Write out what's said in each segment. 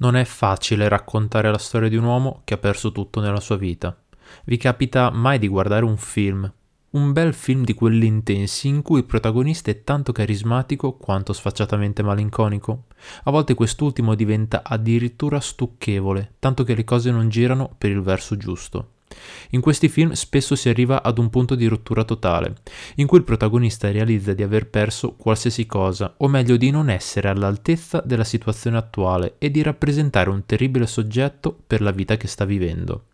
Non è facile raccontare la storia di un uomo che ha perso tutto nella sua vita. Vi capita mai di guardare un film? Un bel film di quelli intensi in cui il protagonista è tanto carismatico quanto sfacciatamente malinconico? A volte quest'ultimo diventa addirittura stucchevole, tanto che le cose non girano per il verso giusto. In questi film spesso si arriva ad un punto di rottura totale, in cui il protagonista realizza di aver perso qualsiasi cosa, o meglio di non essere all'altezza della situazione attuale e di rappresentare un terribile soggetto per la vita che sta vivendo.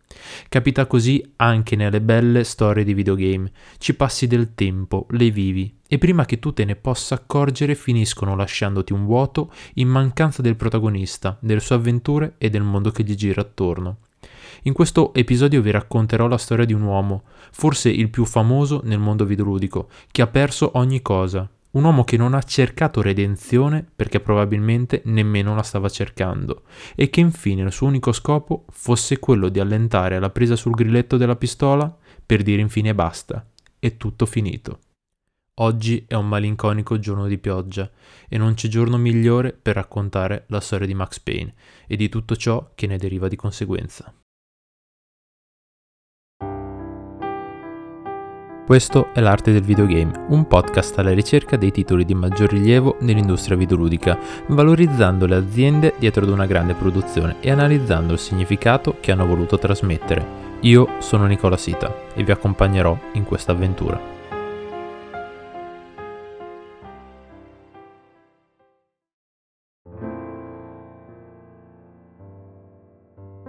Capita così anche nelle belle storie di videogame. Ci passi del tempo, le vivi, e prima che tu te ne possa accorgere finiscono lasciandoti un vuoto in mancanza del protagonista, delle sue avventure e del mondo che gli gira attorno. In questo episodio vi racconterò la storia di un uomo, forse il più famoso nel mondo videoludico, che ha perso ogni cosa. Un uomo che non ha cercato redenzione perché probabilmente nemmeno la stava cercando e che infine il suo unico scopo fosse quello di allentare la presa sul grilletto della pistola per dire infine basta, è tutto finito. Oggi è un malinconico giorno di pioggia e non c'è giorno migliore per raccontare la storia di Max Payne e di tutto ciò che ne deriva di conseguenza. Questo è l'arte del videogame, un podcast alla ricerca dei titoli di maggior rilievo nell'industria videoludica, valorizzando le aziende dietro ad una grande produzione e analizzando il significato che hanno voluto trasmettere. Io sono Nicola Sita e vi accompagnerò in questa avventura.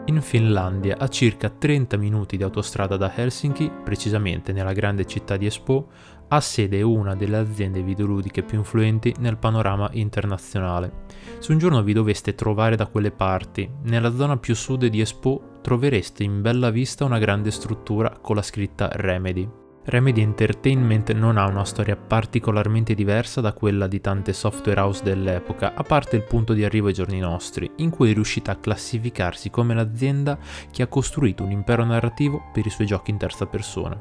In Finlandia, a circa 30 minuti di autostrada da Helsinki, precisamente nella grande città di Espoo, ha sede una delle aziende videoludiche più influenti nel panorama internazionale. Se un giorno vi doveste trovare da quelle parti, nella zona più sud di Espoo trovereste in bella vista una grande struttura con la scritta Remedy, Remedy Entertainment non ha una storia particolarmente diversa da quella di tante software house dell'epoca, a parte il punto di arrivo ai giorni nostri, in cui è riuscita a classificarsi come l'azienda che ha costruito un impero narrativo per i suoi giochi in terza persona.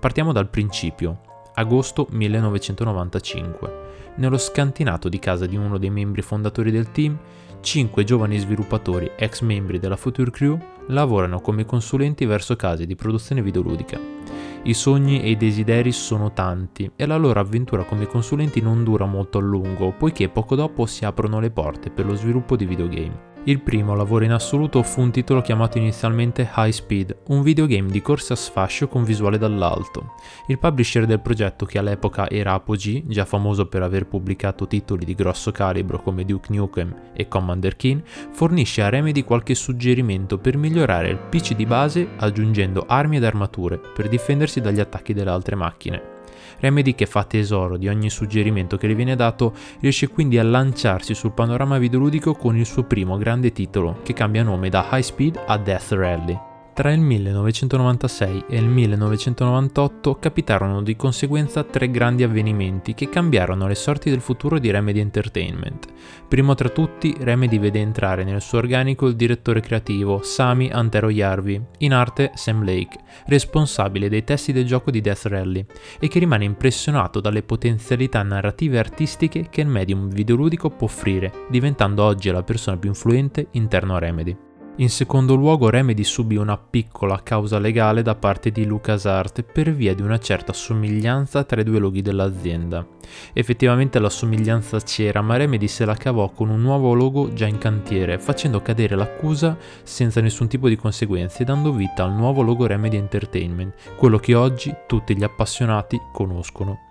Partiamo dal principio, agosto 1995. Nello scantinato di casa di uno dei membri fondatori del team, cinque giovani sviluppatori ex membri della Future Crew lavorano come consulenti verso case di produzione videoludica. I sogni e i desideri sono tanti e la loro avventura come consulenti non dura molto a lungo, poiché poco dopo si aprono le porte per lo sviluppo di videogame. Il primo lavoro in assoluto fu un titolo chiamato inizialmente High Speed, un videogame di corsa a sfascio con visuale dall'alto. Il publisher del progetto, che all'epoca era Apogee, già famoso per aver pubblicato titoli di grosso calibro come Duke Nukem e Commander Keen, fornisce a Remedy qualche suggerimento per migliorare il PC di base aggiungendo armi ed armature per difendersi dagli attacchi delle altre macchine. Remedy, che fa tesoro di ogni suggerimento che le viene dato, riesce quindi a lanciarsi sul panorama videoludico con il suo primo grande titolo, che cambia nome da High Speed a Death Rally. Tra il 1996 e il 1998 capitarono di conseguenza tre grandi avvenimenti che cambiarono le sorti del futuro di Remedy Entertainment. Primo tra tutti, Remedy vede entrare nel suo organico il direttore creativo Sami Antero Jarvi, in arte Sam Lake, responsabile dei testi del gioco di Death Rally, e che rimane impressionato dalle potenzialità narrative e artistiche che il medium videoludico può offrire, diventando oggi la persona più influente interno a Remedy. In secondo luogo Remedy subì una piccola causa legale da parte di LucasArts per via di una certa somiglianza tra i due loghi dell'azienda. Effettivamente la somiglianza c'era, ma Remedy se la cavò con un nuovo logo già in cantiere, facendo cadere l'accusa senza nessun tipo di conseguenze, dando vita al nuovo logo Remedy Entertainment, quello che oggi tutti gli appassionati conoscono.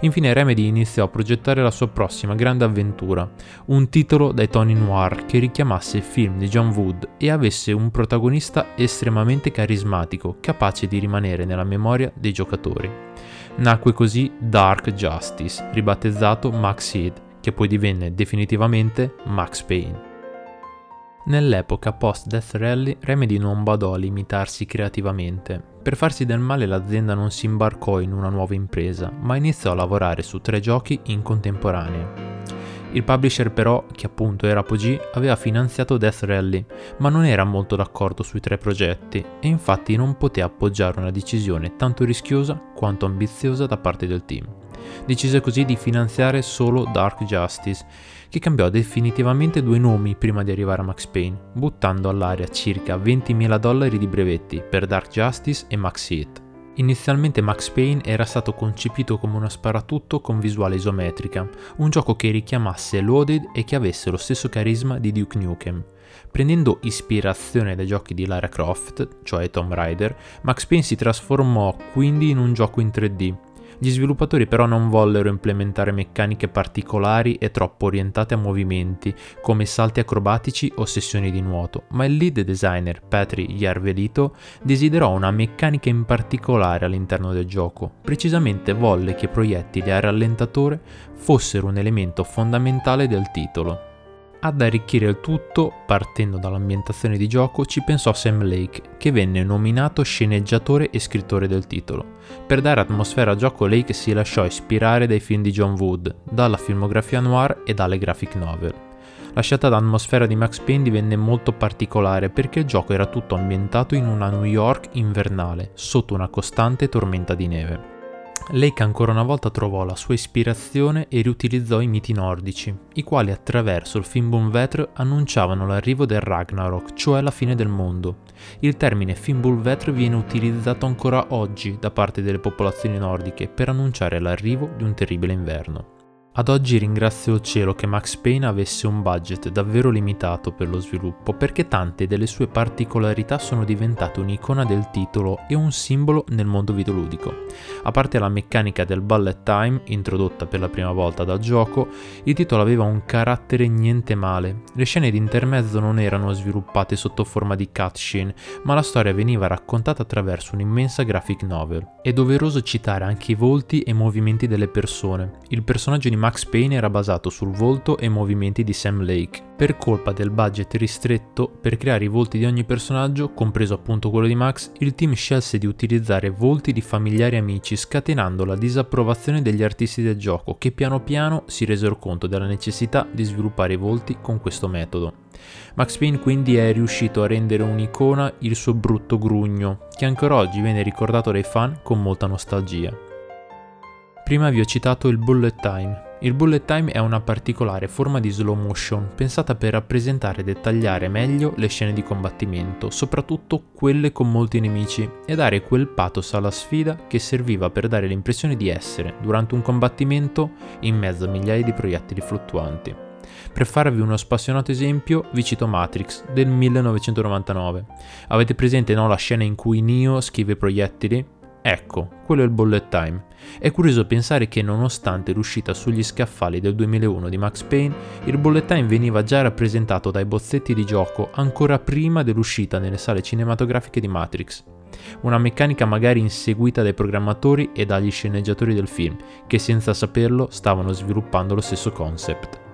Infine Remedy iniziò a progettare la sua prossima grande avventura, un titolo dai toni noir che richiamasse il film di John Wood e avesse un protagonista estremamente carismatico, capace di rimanere nella memoria dei giocatori. Nacque così Dark Justice, ribattezzato Max Head, che poi divenne definitivamente Max Payne. Nell'epoca post-Death Rally, Remedy non badò a limitarsi creativamente. Per farsi del male l'azienda non si imbarcò in una nuova impresa, ma iniziò a lavorare su tre giochi in contemporanea. Il publisher però, che appunto era Apogee, aveva finanziato Death Rally, ma non era molto d'accordo sui tre progetti e infatti non poté appoggiare una decisione tanto rischiosa quanto ambiziosa da parte del team. Decise così di finanziare solo Dark Justice, che cambiò definitivamente due nomi prima di arrivare a Max Payne, buttando all'aria circa 20.000 dollari di brevetti per Dark Justice e Max Heat. Inizialmente Max Payne era stato concepito come uno sparatutto con visuale isometrica, un gioco che richiamasse Loaded e che avesse lo stesso carisma di Duke Nukem. Prendendo ispirazione dai giochi di Lara Croft, cioè Tomb Raider, Max Payne si trasformò quindi in un gioco in 3D, gli sviluppatori però non vollero implementare meccaniche particolari e troppo orientate a movimenti, come salti acrobatici o sessioni di nuoto, ma il lead designer Petri Järvelito desiderò una meccanica in particolare all'interno del gioco. Precisamente volle che i proiettili a rallentatore fossero un elemento fondamentale del titolo. Ad arricchire il tutto, partendo dall'ambientazione di gioco, ci pensò Sam Lake, che venne nominato sceneggiatore e scrittore del titolo. Per dare atmosfera al gioco Lake si lasciò ispirare dai film di John Wood, dalla filmografia noir e dalle graphic novel. La scelta d'atmosfera di Max Payne divenne molto particolare perché il gioco era tutto ambientato in una New York invernale, sotto una costante tormenta di neve. Lake ancora una volta trovò la sua ispirazione e riutilizzò i miti nordici, i quali attraverso il Fimbulvetr annunciavano l'arrivo del Ragnarok, cioè la fine del mondo. Il termine Fimbulvetr viene utilizzato ancora oggi da parte delle popolazioni nordiche per annunciare l'arrivo di un terribile inverno. Ad oggi ringrazio il cielo che Max Payne avesse un budget davvero limitato per lo sviluppo perché tante delle sue particolarità sono diventate un'icona del titolo e un simbolo nel mondo videoludico. A parte la meccanica del bullet time, introdotta per la prima volta dal gioco, il titolo aveva un carattere niente male. Le scene di intermezzo non erano sviluppate sotto forma di cutscene, ma la storia veniva raccontata attraverso un'immensa graphic novel. È doveroso citare anche i volti e i movimenti delle persone. Il personaggio di Max Payne era basato sul volto e movimenti di Sam Lake. Per colpa del budget ristretto, per creare i volti di ogni personaggio, compreso appunto quello di Max, il team scelse di utilizzare volti di familiari amici, scatenando la disapprovazione degli artisti del gioco, che piano piano si resero conto della necessità di sviluppare i volti con questo metodo. Max Payne quindi è riuscito a rendere un'icona il suo brutto grugno, che ancora oggi viene ricordato dai fan con molta nostalgia. Prima vi ho citato il bullet time, il bullet time è una particolare forma di slow motion pensata per rappresentare e dettagliare meglio le scene di combattimento, soprattutto quelle con molti nemici, e dare quel pathos alla sfida che serviva per dare l'impressione di essere, durante un combattimento, in mezzo a migliaia di proiettili fluttuanti. Per farvi uno spassionato esempio, vi cito Matrix del 1999. Avete presente no, la scena in cui Neo schiva i proiettili? Ecco, quello è il bullet time. È curioso pensare che nonostante l'uscita sugli scaffali del 2001 di Max Payne, il bullet time veniva già rappresentato dai bozzetti di gioco ancora prima dell'uscita nelle sale cinematografiche di Matrix. Una meccanica magari inseguita dai programmatori e dagli sceneggiatori del film, che senza saperlo stavano sviluppando lo stesso concept.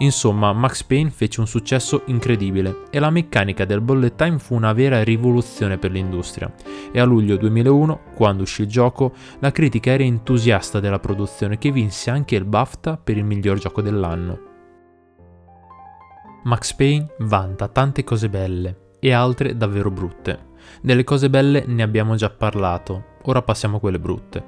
Insomma, Max Payne fece un successo incredibile e la meccanica del bullet time fu una vera rivoluzione per l'industria. E a luglio 2001, quando uscì il gioco, la critica era entusiasta della produzione che vinse anche il BAFTA per il miglior gioco dell'anno. Max Payne vanta tante cose belle e altre davvero brutte. Delle cose belle ne abbiamo già parlato, ora passiamo a quelle brutte.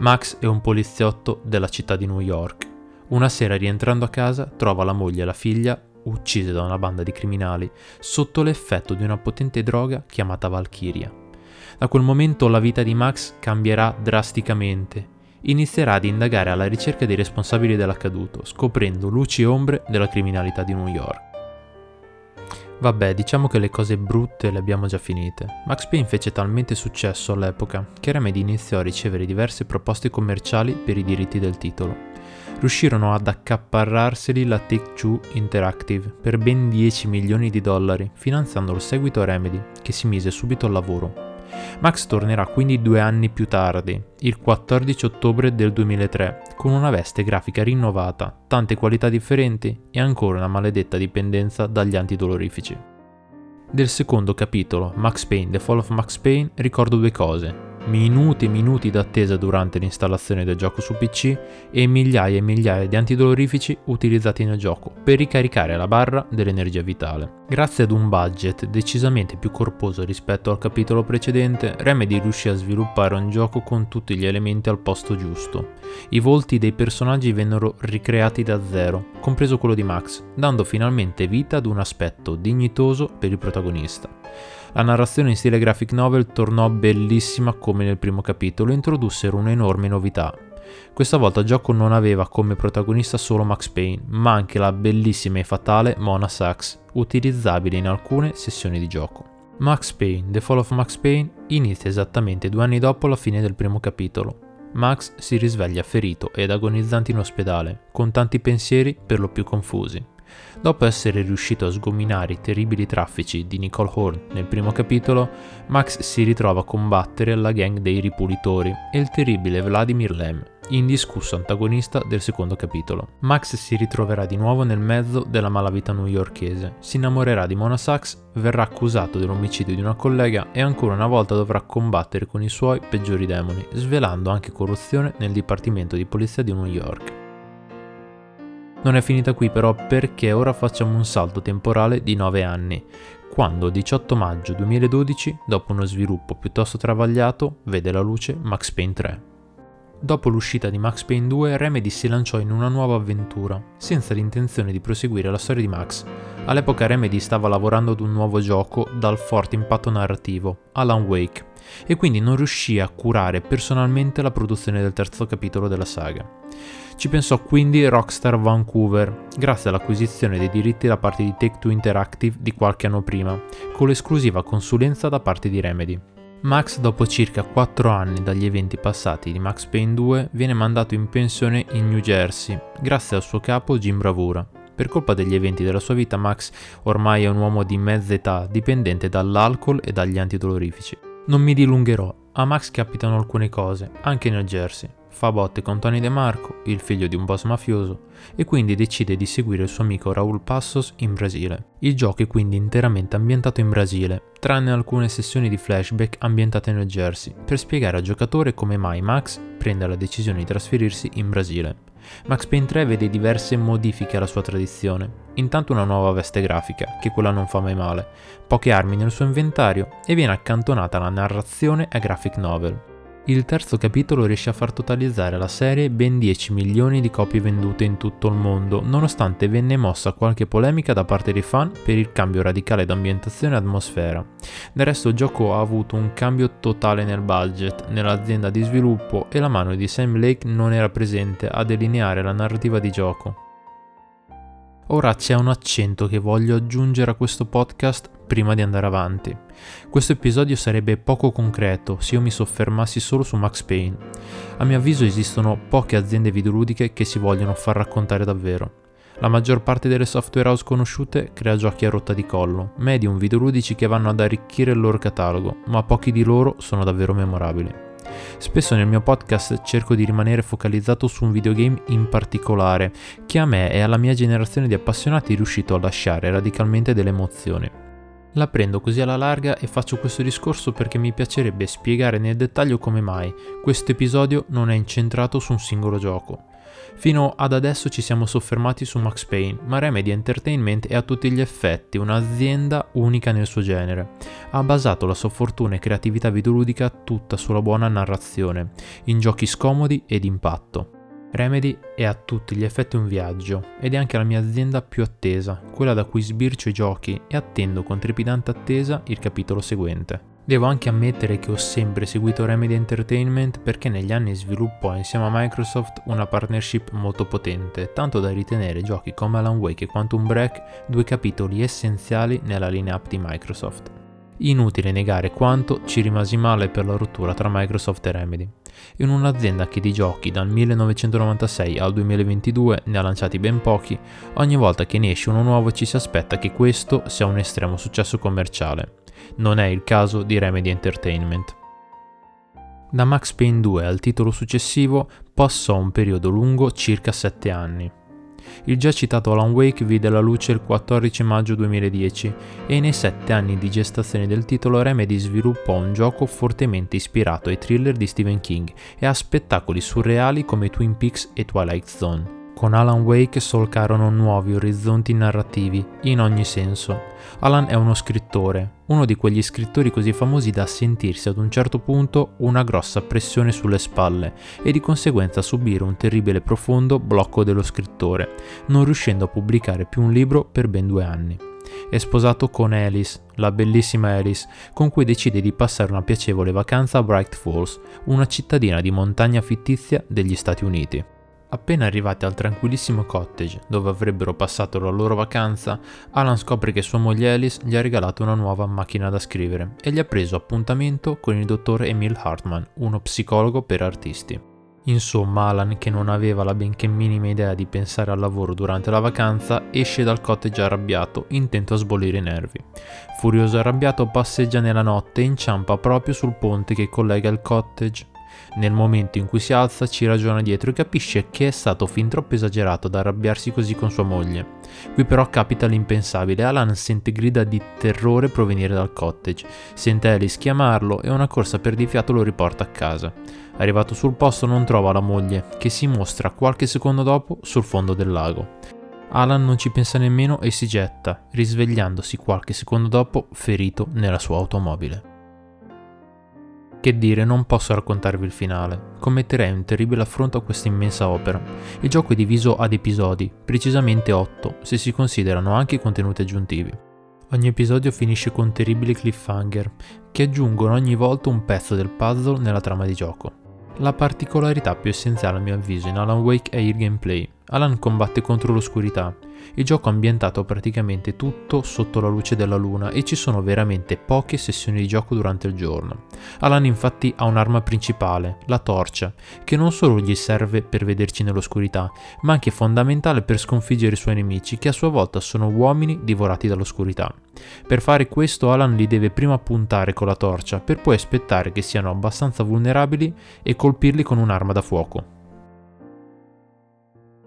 Max è un poliziotto della città di New York una sera rientrando a casa trova la moglie e la figlia uccise da una banda di criminali sotto l'effetto di una potente droga chiamata Valkyria. Da quel momento la vita di Max cambierà drasticamente. Inizierà ad indagare alla ricerca dei responsabili dell'accaduto, scoprendo luci e ombre della criminalità di New York. Vabbè, diciamo che le cose brutte le abbiamo già finite. Max Payne fece talmente successo all'epoca che Remedy iniziò a ricevere diverse proposte commerciali per i diritti del titolo riuscirono ad accaparrarseli la Take-Two Interactive per ben 10 milioni di dollari, finanziando il seguito Remedy, che si mise subito al lavoro. Max tornerà quindi due anni più tardi, il 14 ottobre del 2003, con una veste grafica rinnovata, tante qualità differenti e ancora una maledetta dipendenza dagli antidolorifici. Del secondo capitolo, Max Payne, The Fall of Max Payne, ricordo due cose. Minuti e minuti d'attesa durante l'installazione del gioco su PC e migliaia e migliaia di antidolorifici utilizzati nel gioco per ricaricare la barra dell'energia vitale. Grazie ad un budget decisamente più corposo rispetto al capitolo precedente, Remedy riuscì a sviluppare un gioco con tutti gli elementi al posto giusto. I volti dei personaggi vennero ricreati da zero, compreso quello di Max, dando finalmente vita ad un aspetto dignitoso per il protagonista. La narrazione in stile graphic novel tornò bellissima come nel primo capitolo e introdussero un'enorme novità. Questa volta il gioco non aveva come protagonista solo Max Payne, ma anche la bellissima e fatale Mona Sachs, utilizzabile in alcune sessioni di gioco. Max Payne, The Fall of Max Payne, inizia esattamente due anni dopo la fine del primo capitolo. Max si risveglia ferito ed agonizzante in ospedale, con tanti pensieri per lo più confusi. Dopo essere riuscito a sgominare i terribili traffici di Nicole Horn nel primo capitolo, Max si ritrova a combattere la gang dei ripulitori e il terribile Vladimir Lem, indiscusso antagonista del secondo capitolo. Max si ritroverà di nuovo nel mezzo della malavita newyorkese, si innamorerà di Mona Sachs, verrà accusato dell'omicidio di una collega e ancora una volta dovrà combattere con i suoi peggiori demoni, svelando anche corruzione nel dipartimento di polizia di New York. Non è finita qui però perché ora facciamo un salto temporale di 9 anni, quando 18 maggio 2012, dopo uno sviluppo piuttosto travagliato, vede la luce Max Payne 3. Dopo l'uscita di Max Payne 2, Remedy si lanciò in una nuova avventura, senza l'intenzione di proseguire la storia di Max. All'epoca Remedy stava lavorando ad un nuovo gioco dal forte impatto narrativo, Alan Wake, e quindi non riuscì a curare personalmente la produzione del terzo capitolo della saga. Ci pensò quindi Rockstar Vancouver, grazie all'acquisizione dei diritti da parte di Take-Two Interactive di qualche anno prima, con l'esclusiva consulenza da parte di Remedy. Max, dopo circa 4 anni dagli eventi passati di Max Payne 2, viene mandato in pensione in New Jersey, grazie al suo capo Jim Bravura. Per colpa degli eventi della sua vita, Max ormai è un uomo di mezza età, dipendente dall'alcol e dagli antidolorifici. Non mi dilungherò, a Max capitano alcune cose, anche nel Jersey fa botte con Tony De Marco, il figlio di un boss mafioso, e quindi decide di seguire il suo amico Raul Passos in Brasile. Il gioco è quindi interamente ambientato in Brasile, tranne alcune sessioni di flashback ambientate nel Jersey, per spiegare al giocatore come mai Max prende la decisione di trasferirsi in Brasile. Max Payne 3 vede diverse modifiche alla sua tradizione. Intanto una nuova veste grafica, che quella non fa mai male, poche armi nel suo inventario e viene accantonata la narrazione a graphic novel. Il terzo capitolo riesce a far totalizzare alla serie ben 10 milioni di copie vendute in tutto il mondo, nonostante venne mossa qualche polemica da parte dei fan per il cambio radicale d'ambientazione e atmosfera. Del resto il gioco ha avuto un cambio totale nel budget, nell'azienda di sviluppo e la mano di Sam Lake non era presente a delineare la narrativa di gioco. Ora c'è un accento che voglio aggiungere a questo podcast prima di andare avanti. Questo episodio sarebbe poco concreto se io mi soffermassi solo su Max Payne. A mio avviso esistono poche aziende videoludiche che si vogliono far raccontare davvero. La maggior parte delle software house conosciute crea giochi a rotta di collo, medium videoludici che vanno ad arricchire il loro catalogo, ma pochi di loro sono davvero memorabili. Spesso nel mio podcast cerco di rimanere focalizzato su un videogame in particolare, che a me e alla mia generazione di appassionati è riuscito a lasciare radicalmente delle emozioni. La prendo così alla larga e faccio questo discorso perché mi piacerebbe spiegare nel dettaglio come mai questo episodio non è incentrato su un singolo gioco. Fino ad adesso ci siamo soffermati su Max Payne, ma Remedy Entertainment è a tutti gli effetti un'azienda unica nel suo genere. Ha basato la sua fortuna e creatività videoludica tutta sulla buona narrazione, in giochi scomodi ed impatto. Remedy è a tutti gli effetti un viaggio ed è anche la mia azienda più attesa, quella da cui sbircio i giochi e attendo con trepidante attesa il capitolo seguente. Devo anche ammettere che ho sempre seguito Remedy Entertainment perché negli anni sviluppò insieme a Microsoft una partnership molto potente, tanto da ritenere giochi come Alan Wake e Quantum Break due capitoli essenziali nella lineup di Microsoft. Inutile negare quanto ci rimasi male per la rottura tra Microsoft e Remedy. In un'azienda che di giochi dal 1996 al 2022 ne ha lanciati ben pochi, ogni volta che ne esce uno nuovo ci si aspetta che questo sia un estremo successo commerciale non è il caso di Remedy Entertainment. Da Max Payne 2 al titolo successivo passò un periodo lungo circa 7 anni. Il già citato Alan Wake vide la luce il 14 maggio 2010 e nei sette anni di gestazione del titolo Remedy sviluppò un gioco fortemente ispirato ai thriller di Stephen King e a spettacoli surreali come Twin Peaks e Twilight Zone. Con Alan Wake solcarono nuovi orizzonti narrativi, in ogni senso. Alan è uno scrittore, uno di quegli scrittori così famosi da sentirsi ad un certo punto una grossa pressione sulle spalle e di conseguenza subire un terribile profondo blocco dello scrittore, non riuscendo a pubblicare più un libro per ben due anni. È sposato con Alice, la bellissima Alice, con cui decide di passare una piacevole vacanza a Bright Falls, una cittadina di montagna fittizia degli Stati Uniti. Appena arrivati al tranquillissimo cottage dove avrebbero passato la loro vacanza, Alan scopre che sua moglie Alice gli ha regalato una nuova macchina da scrivere e gli ha preso appuntamento con il dottor Emil Hartman, uno psicologo per artisti. Insomma, Alan, che non aveva la benché minima idea di pensare al lavoro durante la vacanza, esce dal cottage arrabbiato, intento a sbollire i nervi. Furioso e arrabbiato passeggia nella notte e inciampa proprio sul ponte che collega il cottage nel momento in cui si alza ci ragiona dietro e capisce che è stato fin troppo esagerato da arrabbiarsi così con sua moglie. Qui però capita l'impensabile, Alan sente grida di terrore provenire dal cottage, sente Alice chiamarlo e una corsa per di fiato lo riporta a casa. Arrivato sul posto non trova la moglie, che si mostra qualche secondo dopo sul fondo del lago. Alan non ci pensa nemmeno e si getta, risvegliandosi qualche secondo dopo ferito nella sua automobile. Che dire, non posso raccontarvi il finale. Commetterei un terribile affronto a questa immensa opera. Il gioco è diviso ad episodi, precisamente 8, se si considerano anche i contenuti aggiuntivi. Ogni episodio finisce con terribili cliffhanger, che aggiungono ogni volta un pezzo del puzzle nella trama di gioco. La particolarità più essenziale a mio avviso in Alan Wake è il gameplay. Alan combatte contro l'oscurità. Il gioco è ambientato praticamente tutto sotto la luce della luna e ci sono veramente poche sessioni di gioco durante il giorno. Alan infatti ha un'arma principale, la torcia, che non solo gli serve per vederci nell'oscurità, ma anche fondamentale per sconfiggere i suoi nemici, che a sua volta sono uomini divorati dall'oscurità. Per fare questo Alan li deve prima puntare con la torcia, per poi aspettare che siano abbastanza vulnerabili e colpirli con un'arma da fuoco.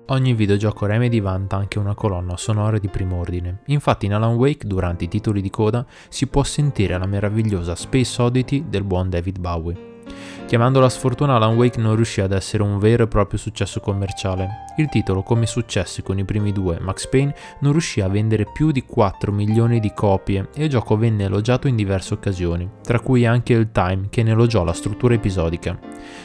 Ogni videogioco Remedy vanta anche una colonna sonora di primo ordine. Infatti in Alan Wake, durante i titoli di coda, si può sentire la meravigliosa Space Oddity del buon David Bowie. Chiamando la sfortuna, Alan Wake non riuscì ad essere un vero e proprio successo commerciale. Il titolo, come successe con i primi due, Max Payne, non riuscì a vendere più di 4 milioni di copie e il gioco venne elogiato in diverse occasioni, tra cui anche il Time che ne elogiò la struttura episodica.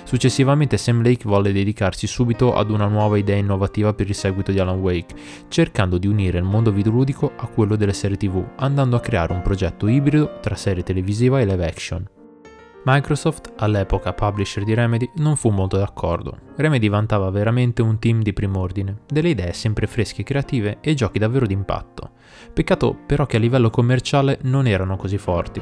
Successivamente Sam Lake volle dedicarsi subito ad una nuova idea innovativa per il seguito di Alan Wake, cercando di unire il mondo videoludico a quello delle serie TV, andando a creare un progetto ibrido tra serie televisiva e live action. Microsoft, all'epoca publisher di Remedy, non fu molto d'accordo. Remedy vantava veramente un team di prim'ordine, delle idee sempre fresche e creative e giochi davvero d'impatto. Peccato però che a livello commerciale non erano così forti.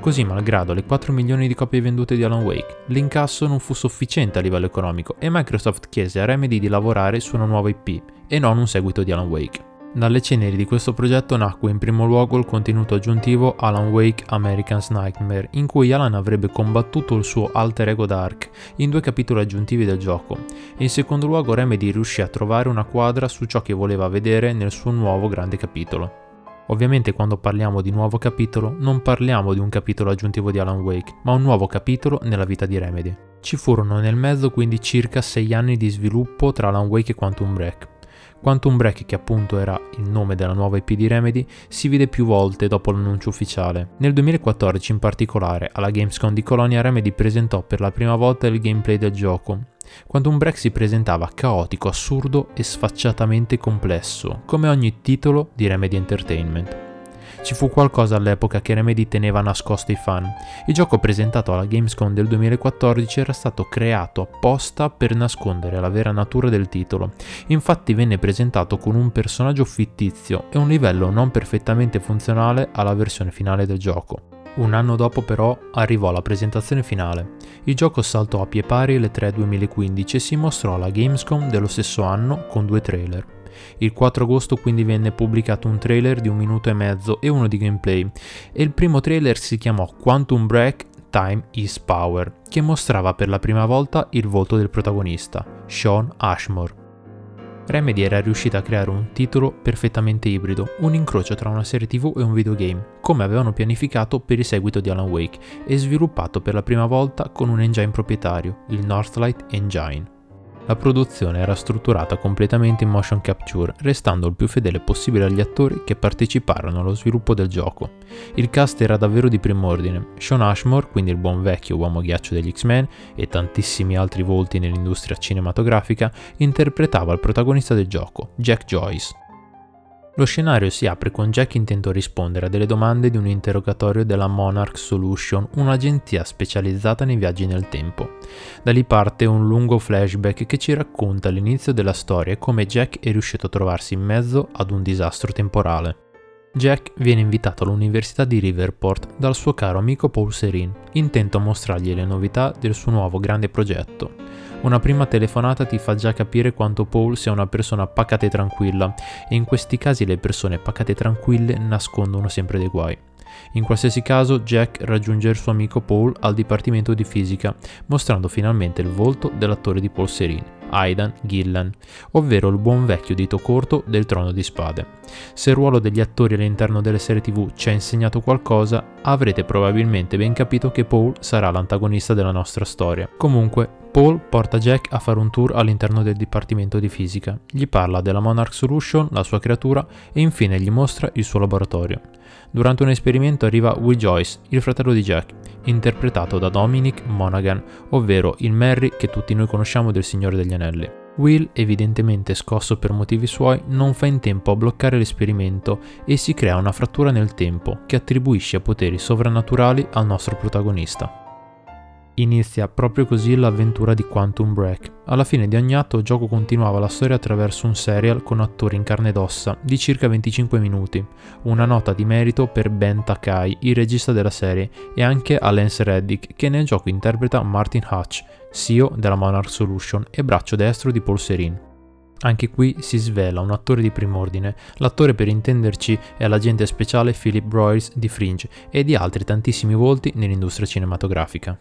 Così, malgrado le 4 milioni di copie vendute di Alan Wake, l'incasso non fu sufficiente a livello economico e Microsoft chiese a Remedy di lavorare su una nuova IP e non un seguito di Alan Wake. Dalle ceneri di questo progetto nacque in primo luogo il contenuto aggiuntivo Alan Wake American's Nightmare, in cui Alan avrebbe combattuto il suo alter ego Dark in due capitoli aggiuntivi del gioco, e in secondo luogo Remedy riuscì a trovare una quadra su ciò che voleva vedere nel suo nuovo grande capitolo. Ovviamente quando parliamo di nuovo capitolo non parliamo di un capitolo aggiuntivo di Alan Wake, ma un nuovo capitolo nella vita di Remedy. Ci furono nel mezzo quindi circa 6 anni di sviluppo tra Alan Wake e Quantum Break, Quantum Break, che appunto era il nome della nuova IP di Remedy, si vide più volte dopo l'annuncio ufficiale. Nel 2014 in particolare, alla Gamescom di Colonia Remedy presentò per la prima volta il gameplay del gioco. Quantum Break si presentava caotico, assurdo e sfacciatamente complesso, come ogni titolo di Remedy Entertainment. Ci fu qualcosa all'epoca che Remedy teneva nascosto ai fan. Il gioco presentato alla Gamescom del 2014 era stato creato apposta per nascondere la vera natura del titolo. Infatti venne presentato con un personaggio fittizio e un livello non perfettamente funzionale alla versione finale del gioco. Un anno dopo però arrivò la presentazione finale. Il gioco saltò a pie pari le 3 2015 e si mostrò alla Gamescom dello stesso anno con due trailer. Il 4 agosto quindi venne pubblicato un trailer di un minuto e mezzo e uno di gameplay, e il primo trailer si chiamò Quantum Break Time is Power, che mostrava per la prima volta il volto del protagonista, Sean Ashmore. Remedy era riuscita a creare un titolo perfettamente ibrido, un incrocio tra una serie tv e un videogame, come avevano pianificato per il seguito di Alan Wake e sviluppato per la prima volta con un engine proprietario, il Northlight Engine. La produzione era strutturata completamente in motion capture, restando il più fedele possibile agli attori che parteciparono allo sviluppo del gioco. Il cast era davvero di prim'ordine. Sean Ashmore, quindi il buon vecchio uomo ghiaccio degli X-Men, e tantissimi altri volti nell'industria cinematografica, interpretava il protagonista del gioco, Jack Joyce. Lo scenario si apre con Jack intento rispondere a delle domande di un interrogatorio della Monarch Solution, un'agenzia specializzata nei viaggi nel tempo. Da lì parte un lungo flashback che ci racconta l'inizio della storia e come Jack è riuscito a trovarsi in mezzo ad un disastro temporale. Jack viene invitato all'Università di Riverport dal suo caro amico Paul Serin, intento a mostrargli le novità del suo nuovo grande progetto. Una prima telefonata ti fa già capire quanto Paul sia una persona pacata e tranquilla, e in questi casi le persone pacate e tranquille nascondono sempre dei guai. In qualsiasi caso, Jack raggiunge il suo amico Paul al dipartimento di fisica, mostrando finalmente il volto dell'attore di Paul Serene, Aidan Gillan, ovvero il buon vecchio dito corto del trono di spade. Se il ruolo degli attori all'interno delle serie tv ci ha insegnato qualcosa, avrete probabilmente ben capito che Paul sarà l'antagonista della nostra storia. Comunque, Paul porta Jack a fare un tour all'interno del dipartimento di fisica, gli parla della Monarch Solution, la sua creatura, e infine gli mostra il suo laboratorio. Durante un esperimento arriva Will Joyce, il fratello di Jack, interpretato da Dominic Monaghan, ovvero il Merry che tutti noi conosciamo del Signore degli Anelli. Will, evidentemente scosso per motivi suoi, non fa in tempo a bloccare l'esperimento e si crea una frattura nel tempo che attribuisce poteri sovrannaturali al nostro protagonista. Inizia proprio così l'avventura di Quantum Break. Alla fine di ogni atto il gioco continuava la storia attraverso un serial con attori in carne ed ossa di circa 25 minuti. Una nota di merito per Ben Takai, il regista della serie, e anche a Lance Reddick che nel gioco interpreta Martin Hutch, CEO della Monarch Solution e braccio destro di Paul Serene. Anche qui si svela un attore di prim'ordine. L'attore per intenderci è l'agente speciale Philip Broyles di Fringe e di altri tantissimi volti nell'industria cinematografica.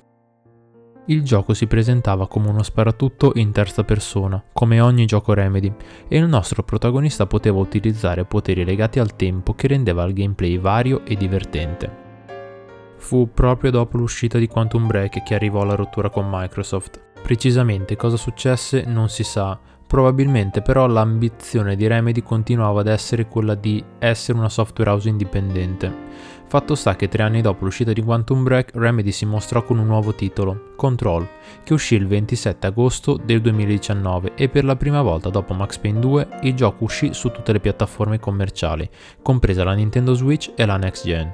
Il gioco si presentava come uno sparatutto in terza persona, come ogni gioco Remedy, e il nostro protagonista poteva utilizzare poteri legati al tempo che rendeva il gameplay vario e divertente. Fu proprio dopo l'uscita di Quantum Break che arrivò la rottura con Microsoft. Precisamente cosa successe non si sa, probabilmente però l'ambizione di Remedy continuava ad essere quella di essere una software house indipendente Fatto sta che tre anni dopo l'uscita di Quantum Break, Remedy si mostrò con un nuovo titolo, Control, che uscì il 27 agosto del 2019 e per la prima volta dopo Max Payne 2 il gioco uscì su tutte le piattaforme commerciali, compresa la Nintendo Switch e la Next Gen.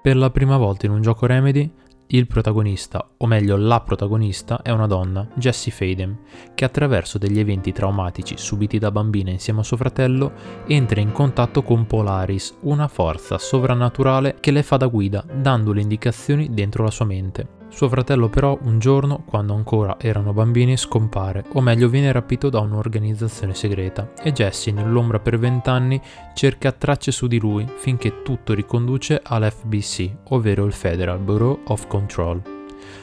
Per la prima volta in un gioco Remedy, il protagonista, o meglio la protagonista, è una donna, Jessie Faden, che attraverso degli eventi traumatici subiti da bambina insieme a suo fratello entra in contatto con Polaris, una forza sovrannaturale che le fa da guida, dando le indicazioni dentro la sua mente. Suo fratello però un giorno, quando ancora erano bambini, scompare, o meglio viene rapito da un'organizzazione segreta, e Jesse nell'ombra per vent'anni cerca tracce su di lui finché tutto riconduce all'FBC, ovvero il Federal Bureau of Control.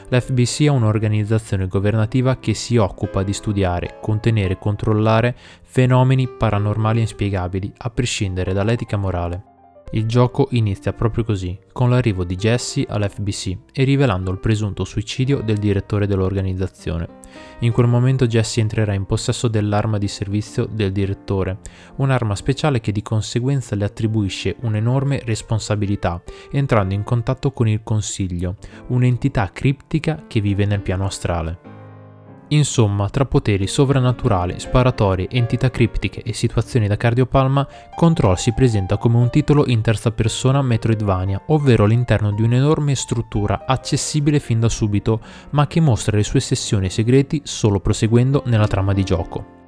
L'FBC è un'organizzazione governativa che si occupa di studiare, contenere e controllare fenomeni paranormali inspiegabili, a prescindere dall'etica morale. Il gioco inizia proprio così, con l'arrivo di Jesse all'FBC e rivelando il presunto suicidio del direttore dell'organizzazione. In quel momento Jesse entrerà in possesso dell'arma di servizio del direttore, un'arma speciale che di conseguenza le attribuisce un'enorme responsabilità, entrando in contatto con il Consiglio, un'entità criptica che vive nel piano astrale. Insomma, tra poteri sovrannaturali, sparatori, entità criptiche e situazioni da cardiopalma, Control si presenta come un titolo in terza persona Metroidvania, ovvero all'interno di un'enorme struttura accessibile fin da subito, ma che mostra le sue sessioni segreti solo proseguendo nella trama di gioco.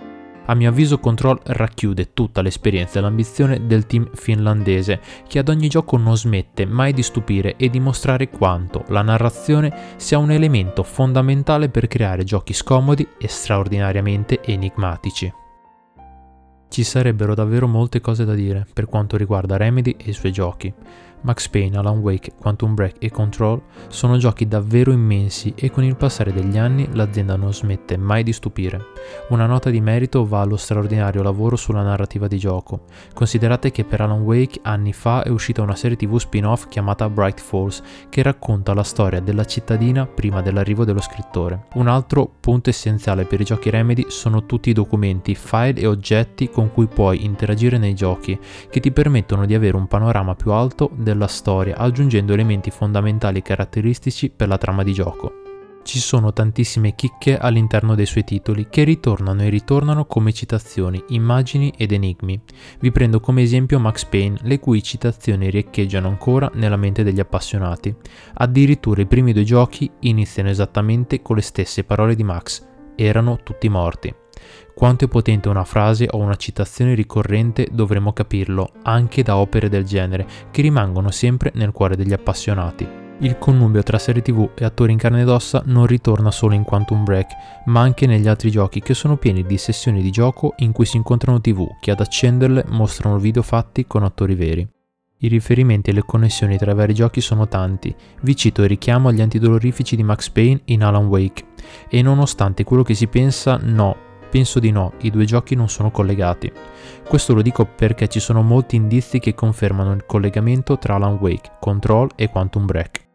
A mio avviso Control racchiude tutta l'esperienza e l'ambizione del team finlandese, che ad ogni gioco non smette mai di stupire e dimostrare quanto la narrazione sia un elemento fondamentale per creare giochi scomodi e straordinariamente enigmatici. Ci sarebbero davvero molte cose da dire per quanto riguarda Remedy e i suoi giochi, Max Payne, Alan Wake, Quantum Break e Control sono giochi davvero immensi e con il passare degli anni l'azienda non smette mai di stupire. Una nota di merito va allo straordinario lavoro sulla narrativa di gioco. Considerate che per Alan Wake anni fa è uscita una serie tv spin-off chiamata Bright Falls che racconta la storia della cittadina prima dell'arrivo dello scrittore. Un altro punto essenziale per i giochi Remedy sono tutti i documenti, file e oggetti con cui puoi interagire nei giochi, che ti permettono di avere un panorama più alto della storia, aggiungendo elementi fondamentali caratteristici per la trama di gioco. Ci sono tantissime chicche all'interno dei suoi titoli che ritornano e ritornano come citazioni, immagini ed enigmi. Vi prendo come esempio Max Payne, le cui citazioni riecheggiano ancora nella mente degli appassionati. Addirittura i primi due giochi iniziano esattamente con le stesse parole di Max. Erano tutti morti. Quanto è potente una frase o una citazione ricorrente dovremmo capirlo anche da opere del genere, che rimangono sempre nel cuore degli appassionati. Il connubio tra serie tv e attori in carne ed ossa non ritorna solo in Quantum Break, ma anche negli altri giochi che sono pieni di sessioni di gioco in cui si incontrano tv che ad accenderle mostrano video fatti con attori veri. I riferimenti e le connessioni tra i vari giochi sono tanti, vi cito il richiamo agli antidolorifici di Max Payne in Alan Wake, e nonostante quello che si pensa, no, penso di no, i due giochi non sono collegati. Questo lo dico perché ci sono molti indizi che confermano il collegamento tra Alan Wake, Control e Quantum Break.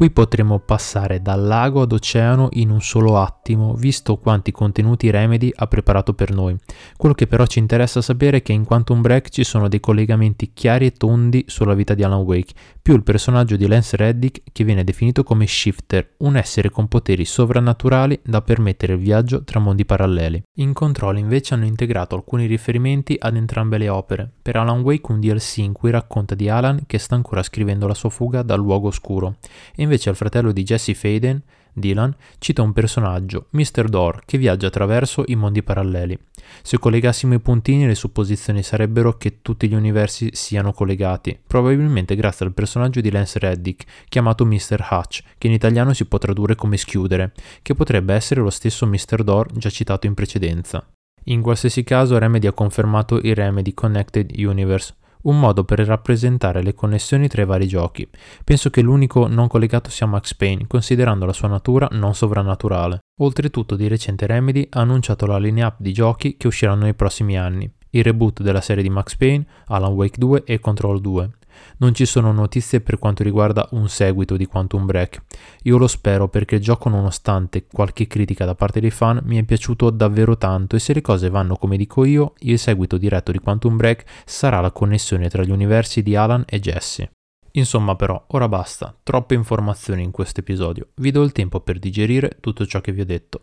Qui potremmo passare dal lago ad oceano in un solo attimo, visto quanti contenuti Remedy ha preparato per noi. Quello che però ci interessa sapere è che in Quantum Break ci sono dei collegamenti chiari e tondi sulla vita di Alan Wake, più il personaggio di Lance Reddick che viene definito come Shifter, un essere con poteri sovrannaturali da permettere il viaggio tra mondi paralleli. In Control invece hanno integrato alcuni riferimenti ad entrambe le opere. Per Alan Wake un DLC in cui racconta di Alan che sta ancora scrivendo la sua fuga dal luogo oscuro, e invece al fratello di Jesse Faden, Dylan, cita un personaggio, Mr. Door, che viaggia attraverso i mondi paralleli. Se collegassimo i puntini le supposizioni sarebbero che tutti gli universi siano collegati, probabilmente grazie al personaggio di Lance Reddick, chiamato Mr. Hutch, che in italiano si può tradurre come schiudere, che potrebbe essere lo stesso Mr. Door già citato in precedenza. In qualsiasi caso Remedy ha confermato il Remedy Connected Universe, un modo per rappresentare le connessioni tra i vari giochi. Penso che l'unico non collegato sia Max Payne, considerando la sua natura non sovrannaturale. Oltretutto, di recente Remedy ha annunciato la lineup di giochi che usciranno nei prossimi anni. Il reboot della serie di Max Payne, Alan Wake 2 e Control 2. Non ci sono notizie per quanto riguarda un seguito di Quantum Break. Io lo spero perché il gioco, nonostante qualche critica da parte dei fan, mi è piaciuto davvero tanto e se le cose vanno come dico io, il seguito diretto di Quantum Break sarà la connessione tra gli universi di Alan e Jesse. Insomma però, ora basta, troppe informazioni in questo episodio, vi do il tempo per digerire tutto ciò che vi ho detto.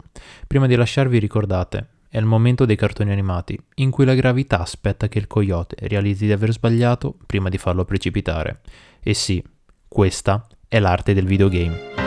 Prima di lasciarvi ricordate, è il momento dei cartoni animati, in cui la gravità aspetta che il coyote realizzi di aver sbagliato prima di farlo precipitare. E sì, questa è l'arte del videogame.